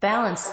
Balance.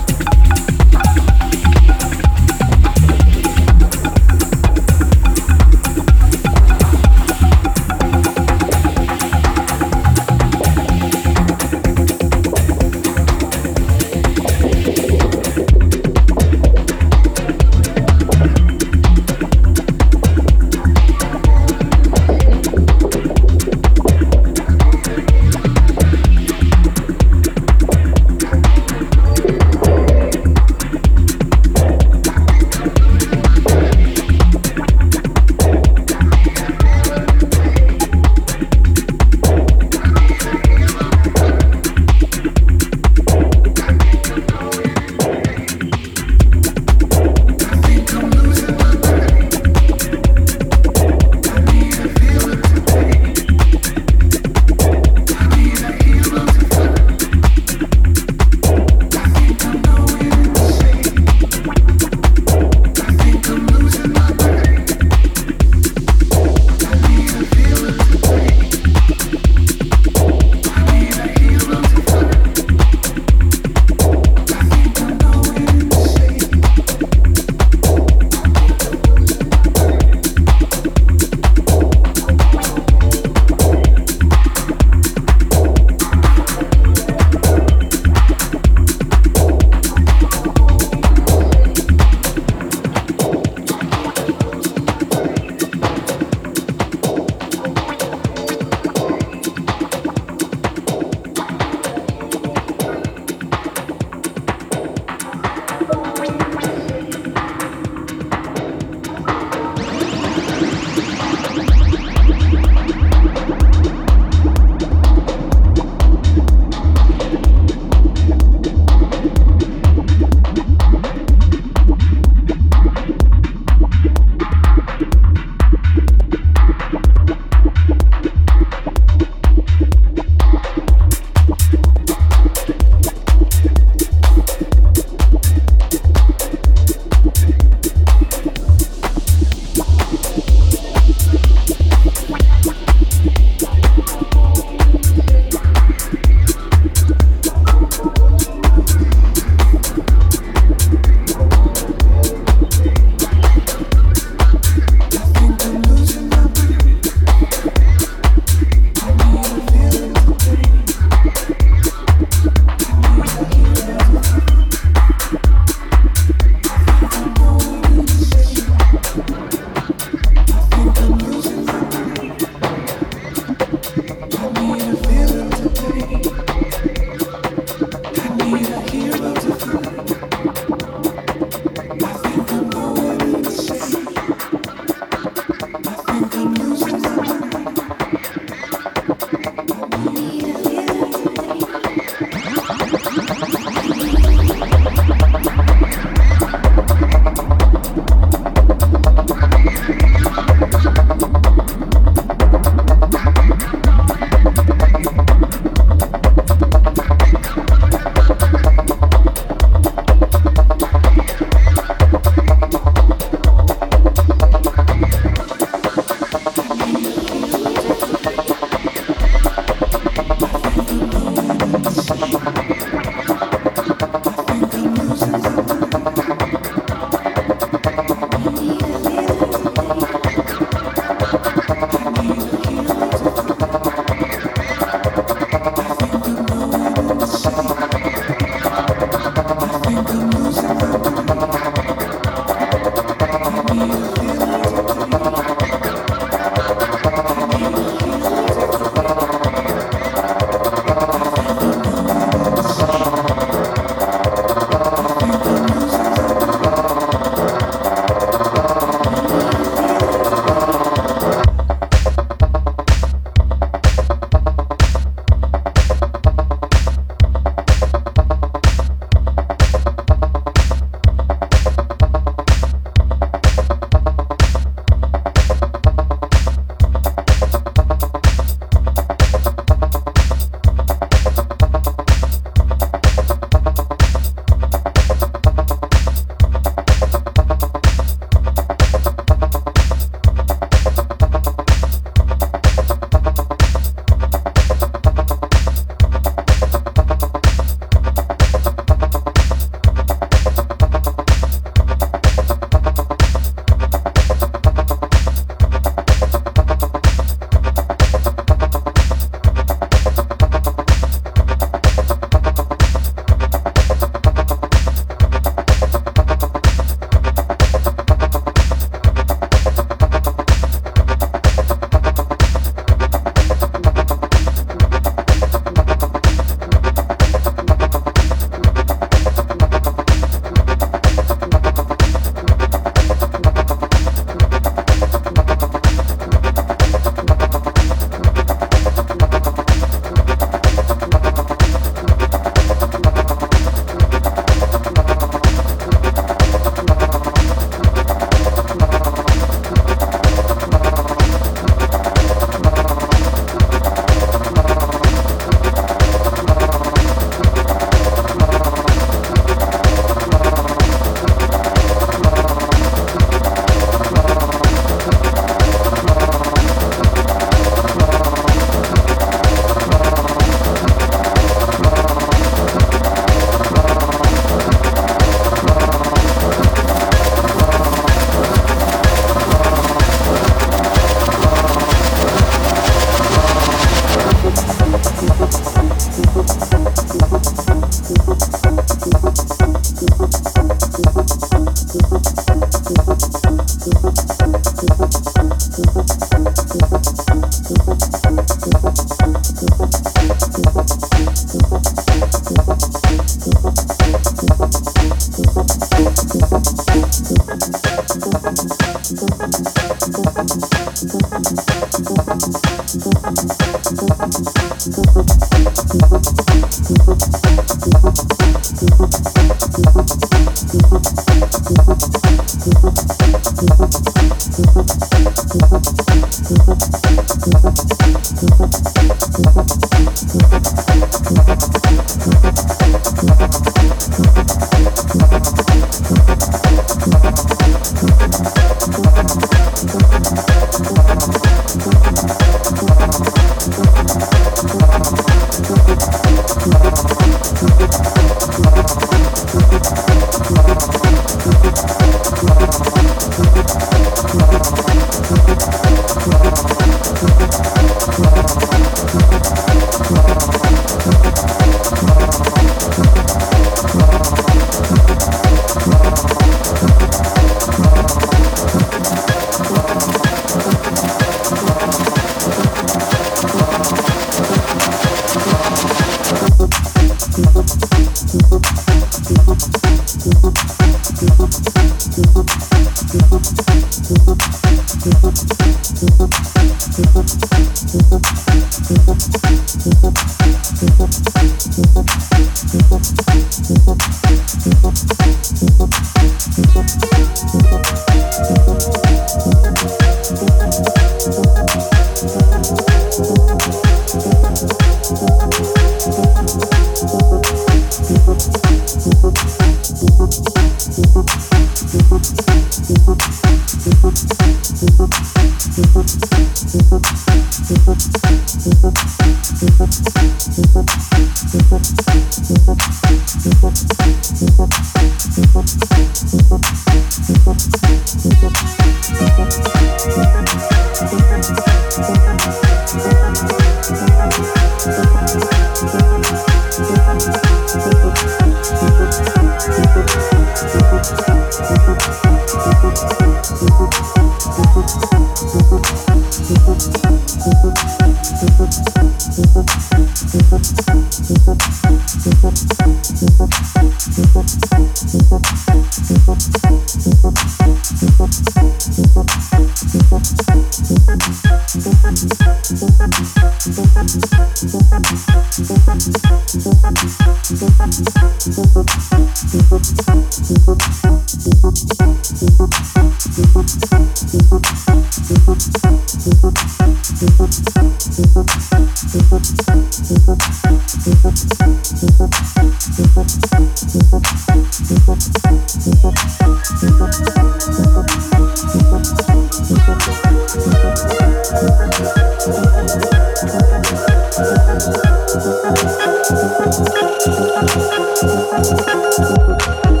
Música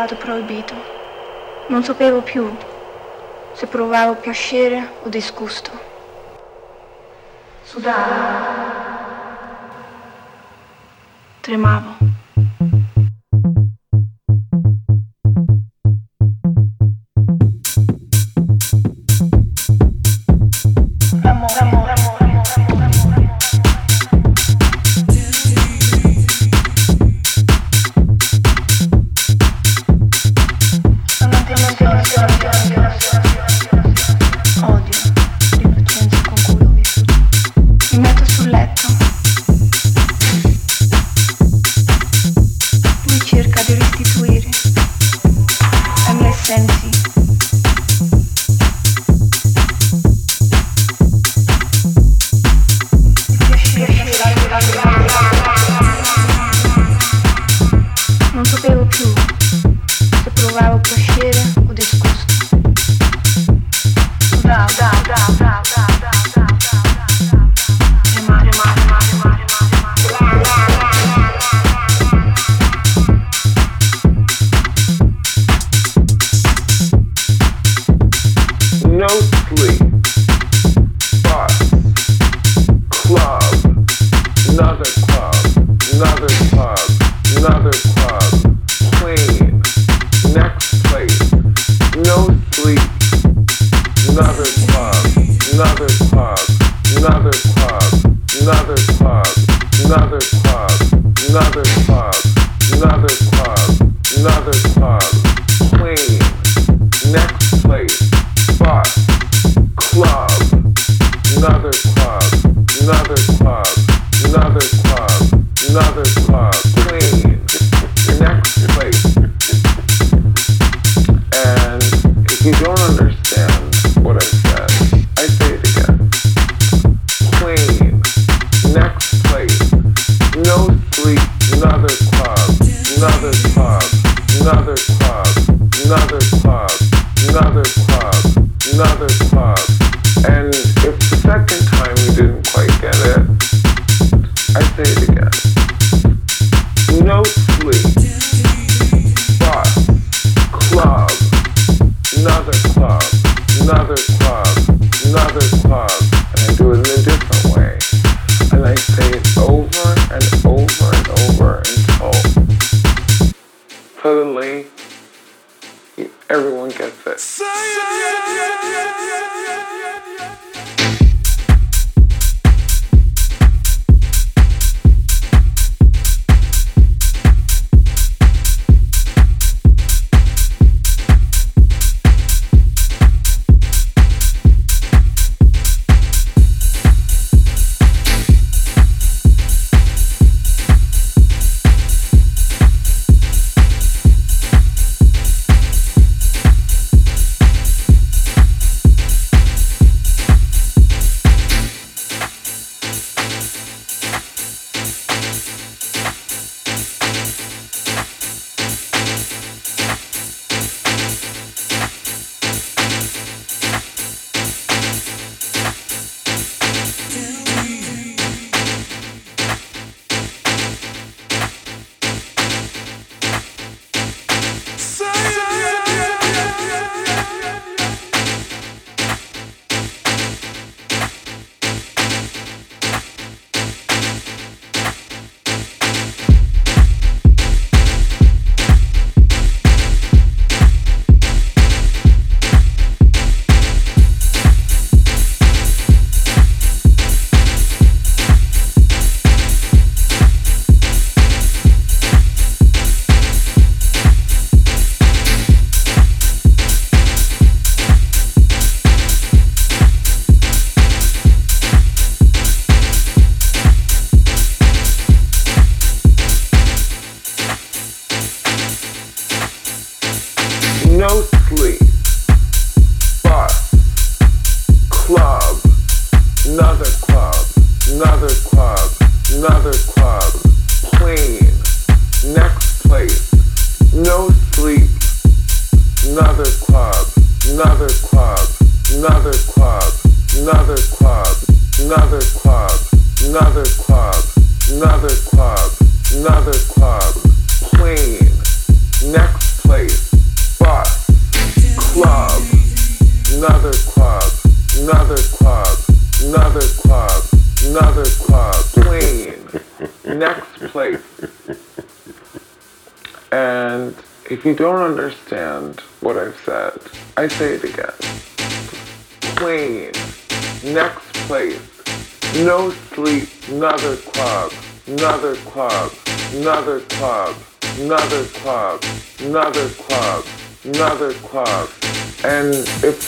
stato proibito. Non sapevo più se provavo piacere o disgusto. another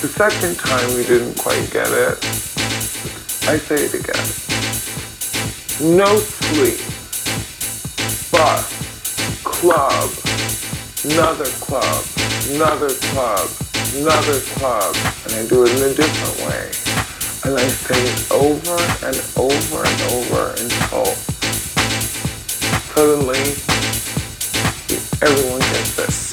the second time you didn't quite get it, I say it again. No sleep, bus, club, another club, another club, another club. And I do it in a different way. And I say it over and over and over until suddenly everyone gets it.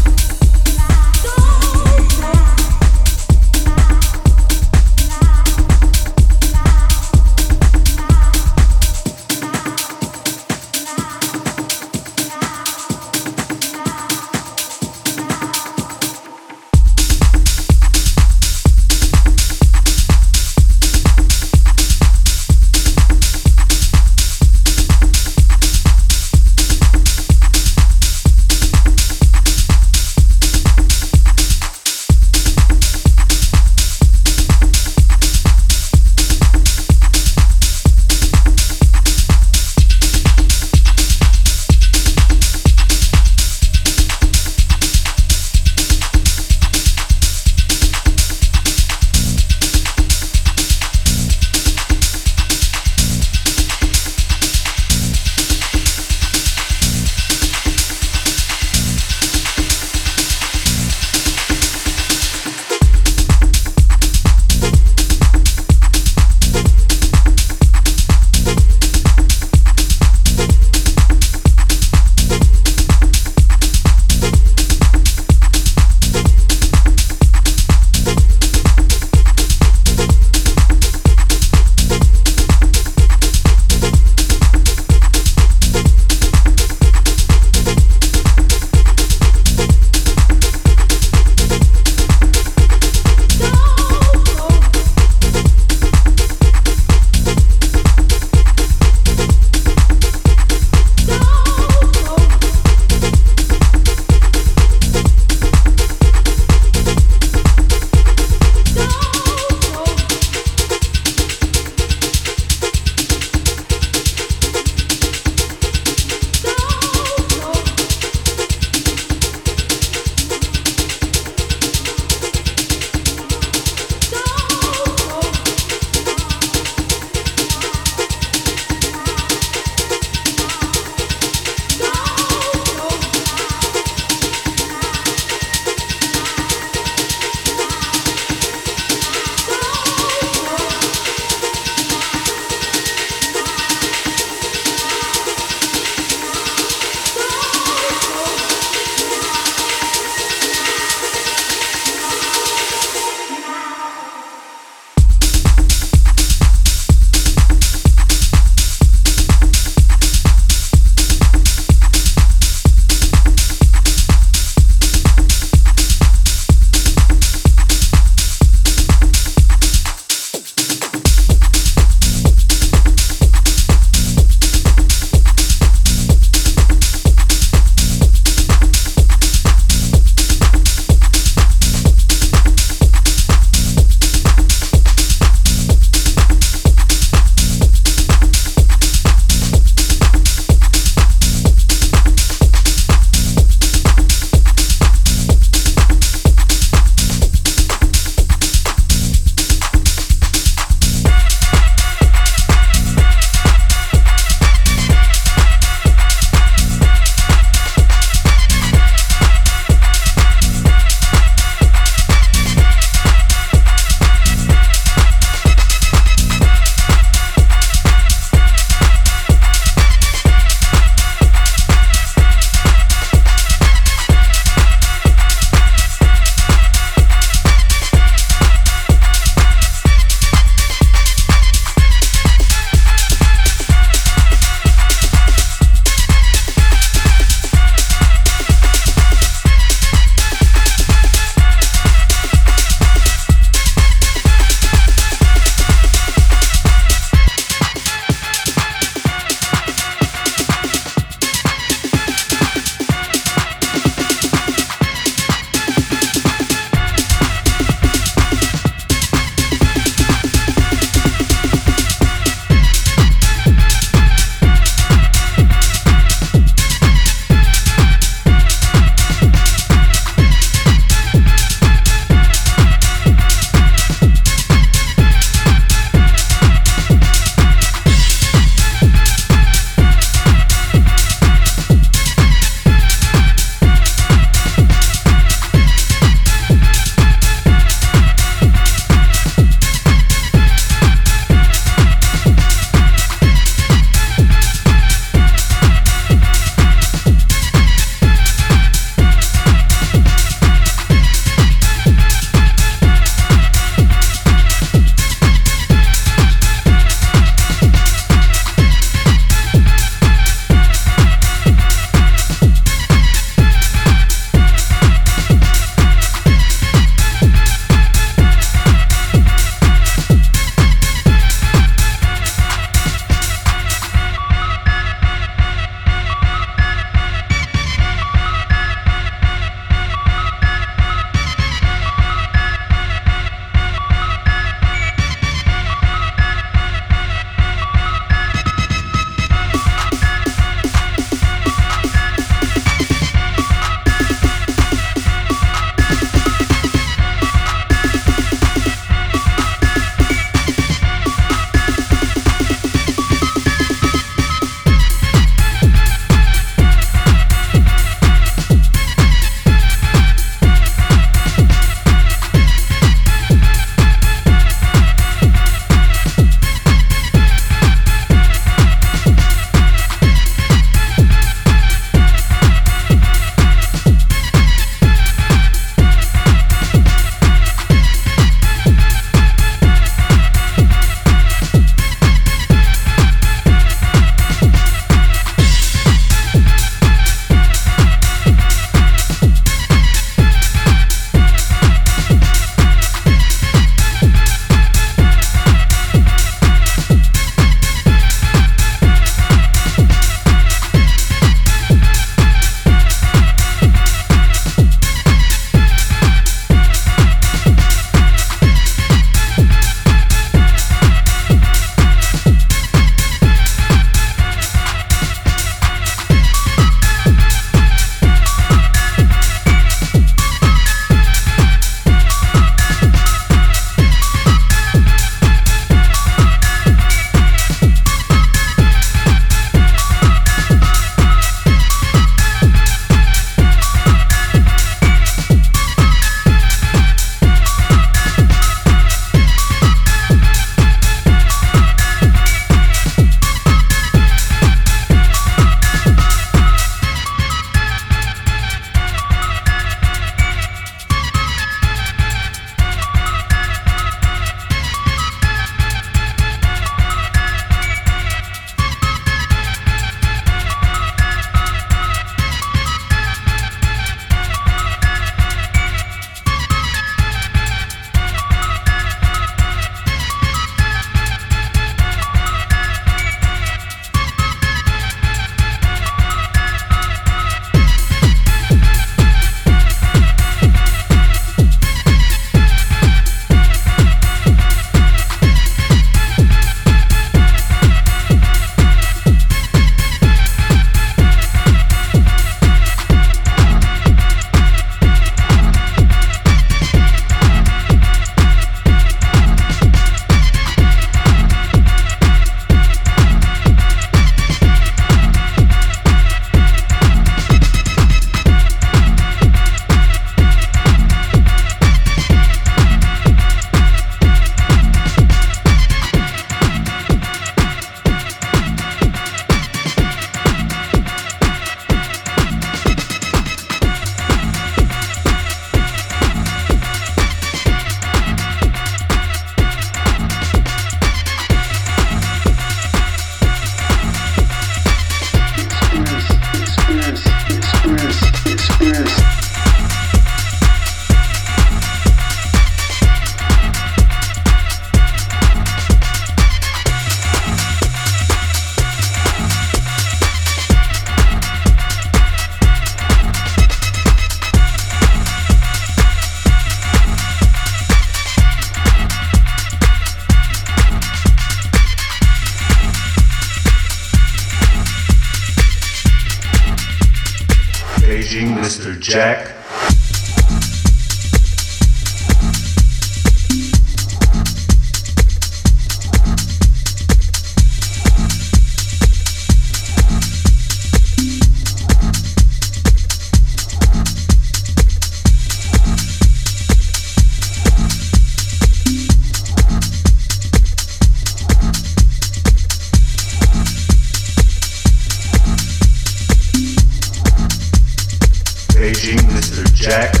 Jack.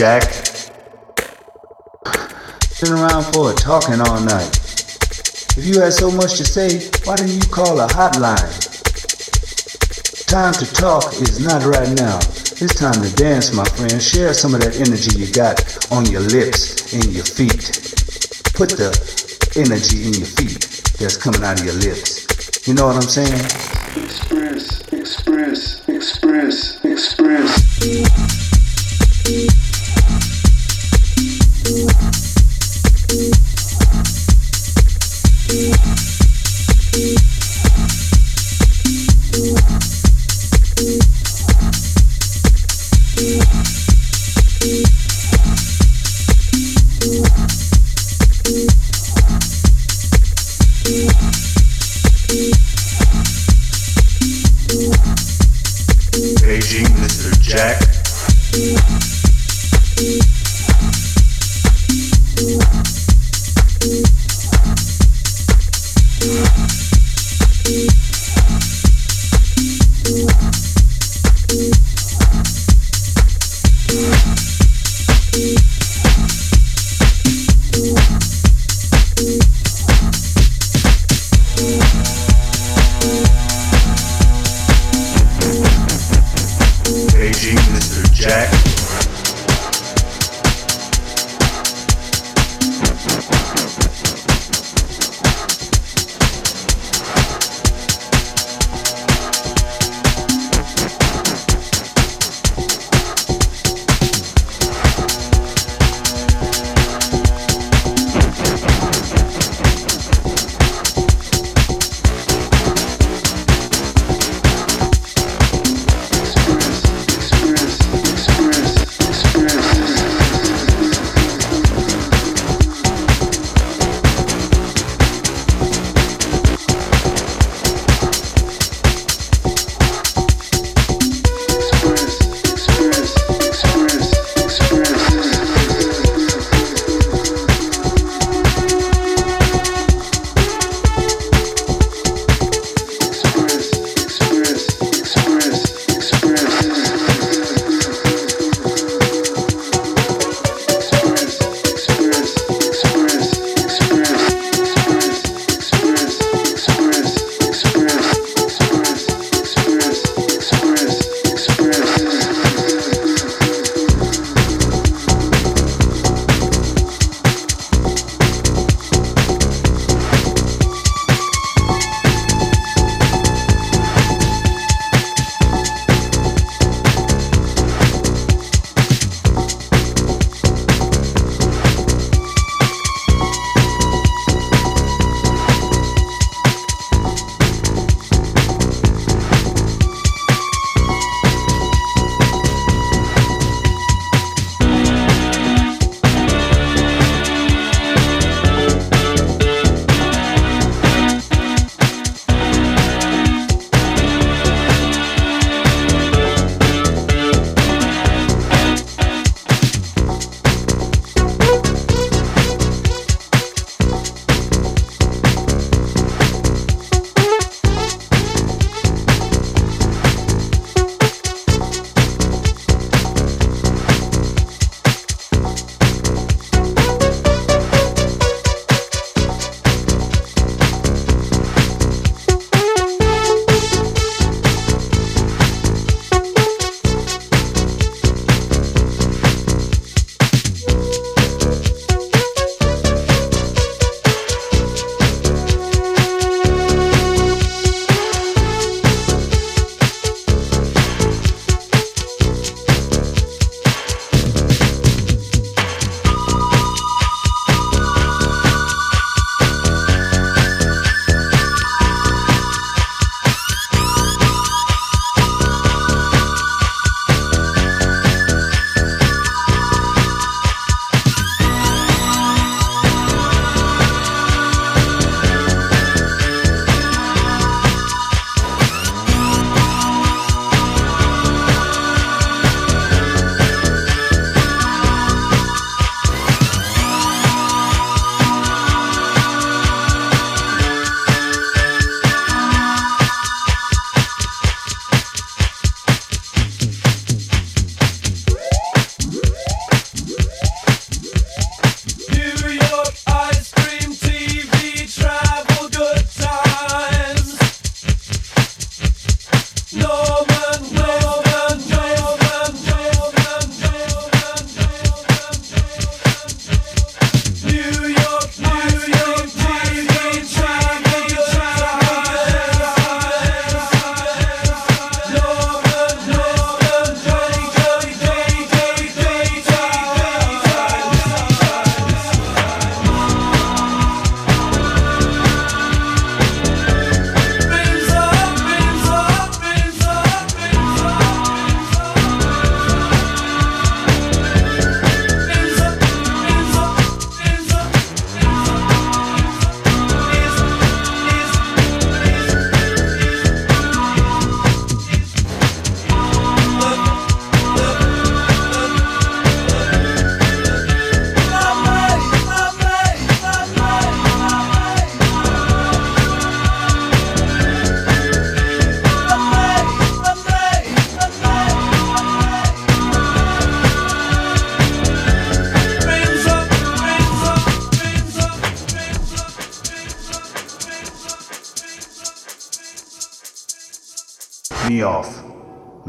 Been around for a talking all night. If you had so much to say, why didn't you call a hotline? Time to talk is not right now. It's time to dance, my friend. Share some of that energy you got on your lips and your feet. Put the energy in your feet that's coming out of your lips. You know what I'm saying? Express, express,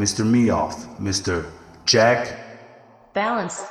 Mr. Meoff, Mr. Jack. Balance.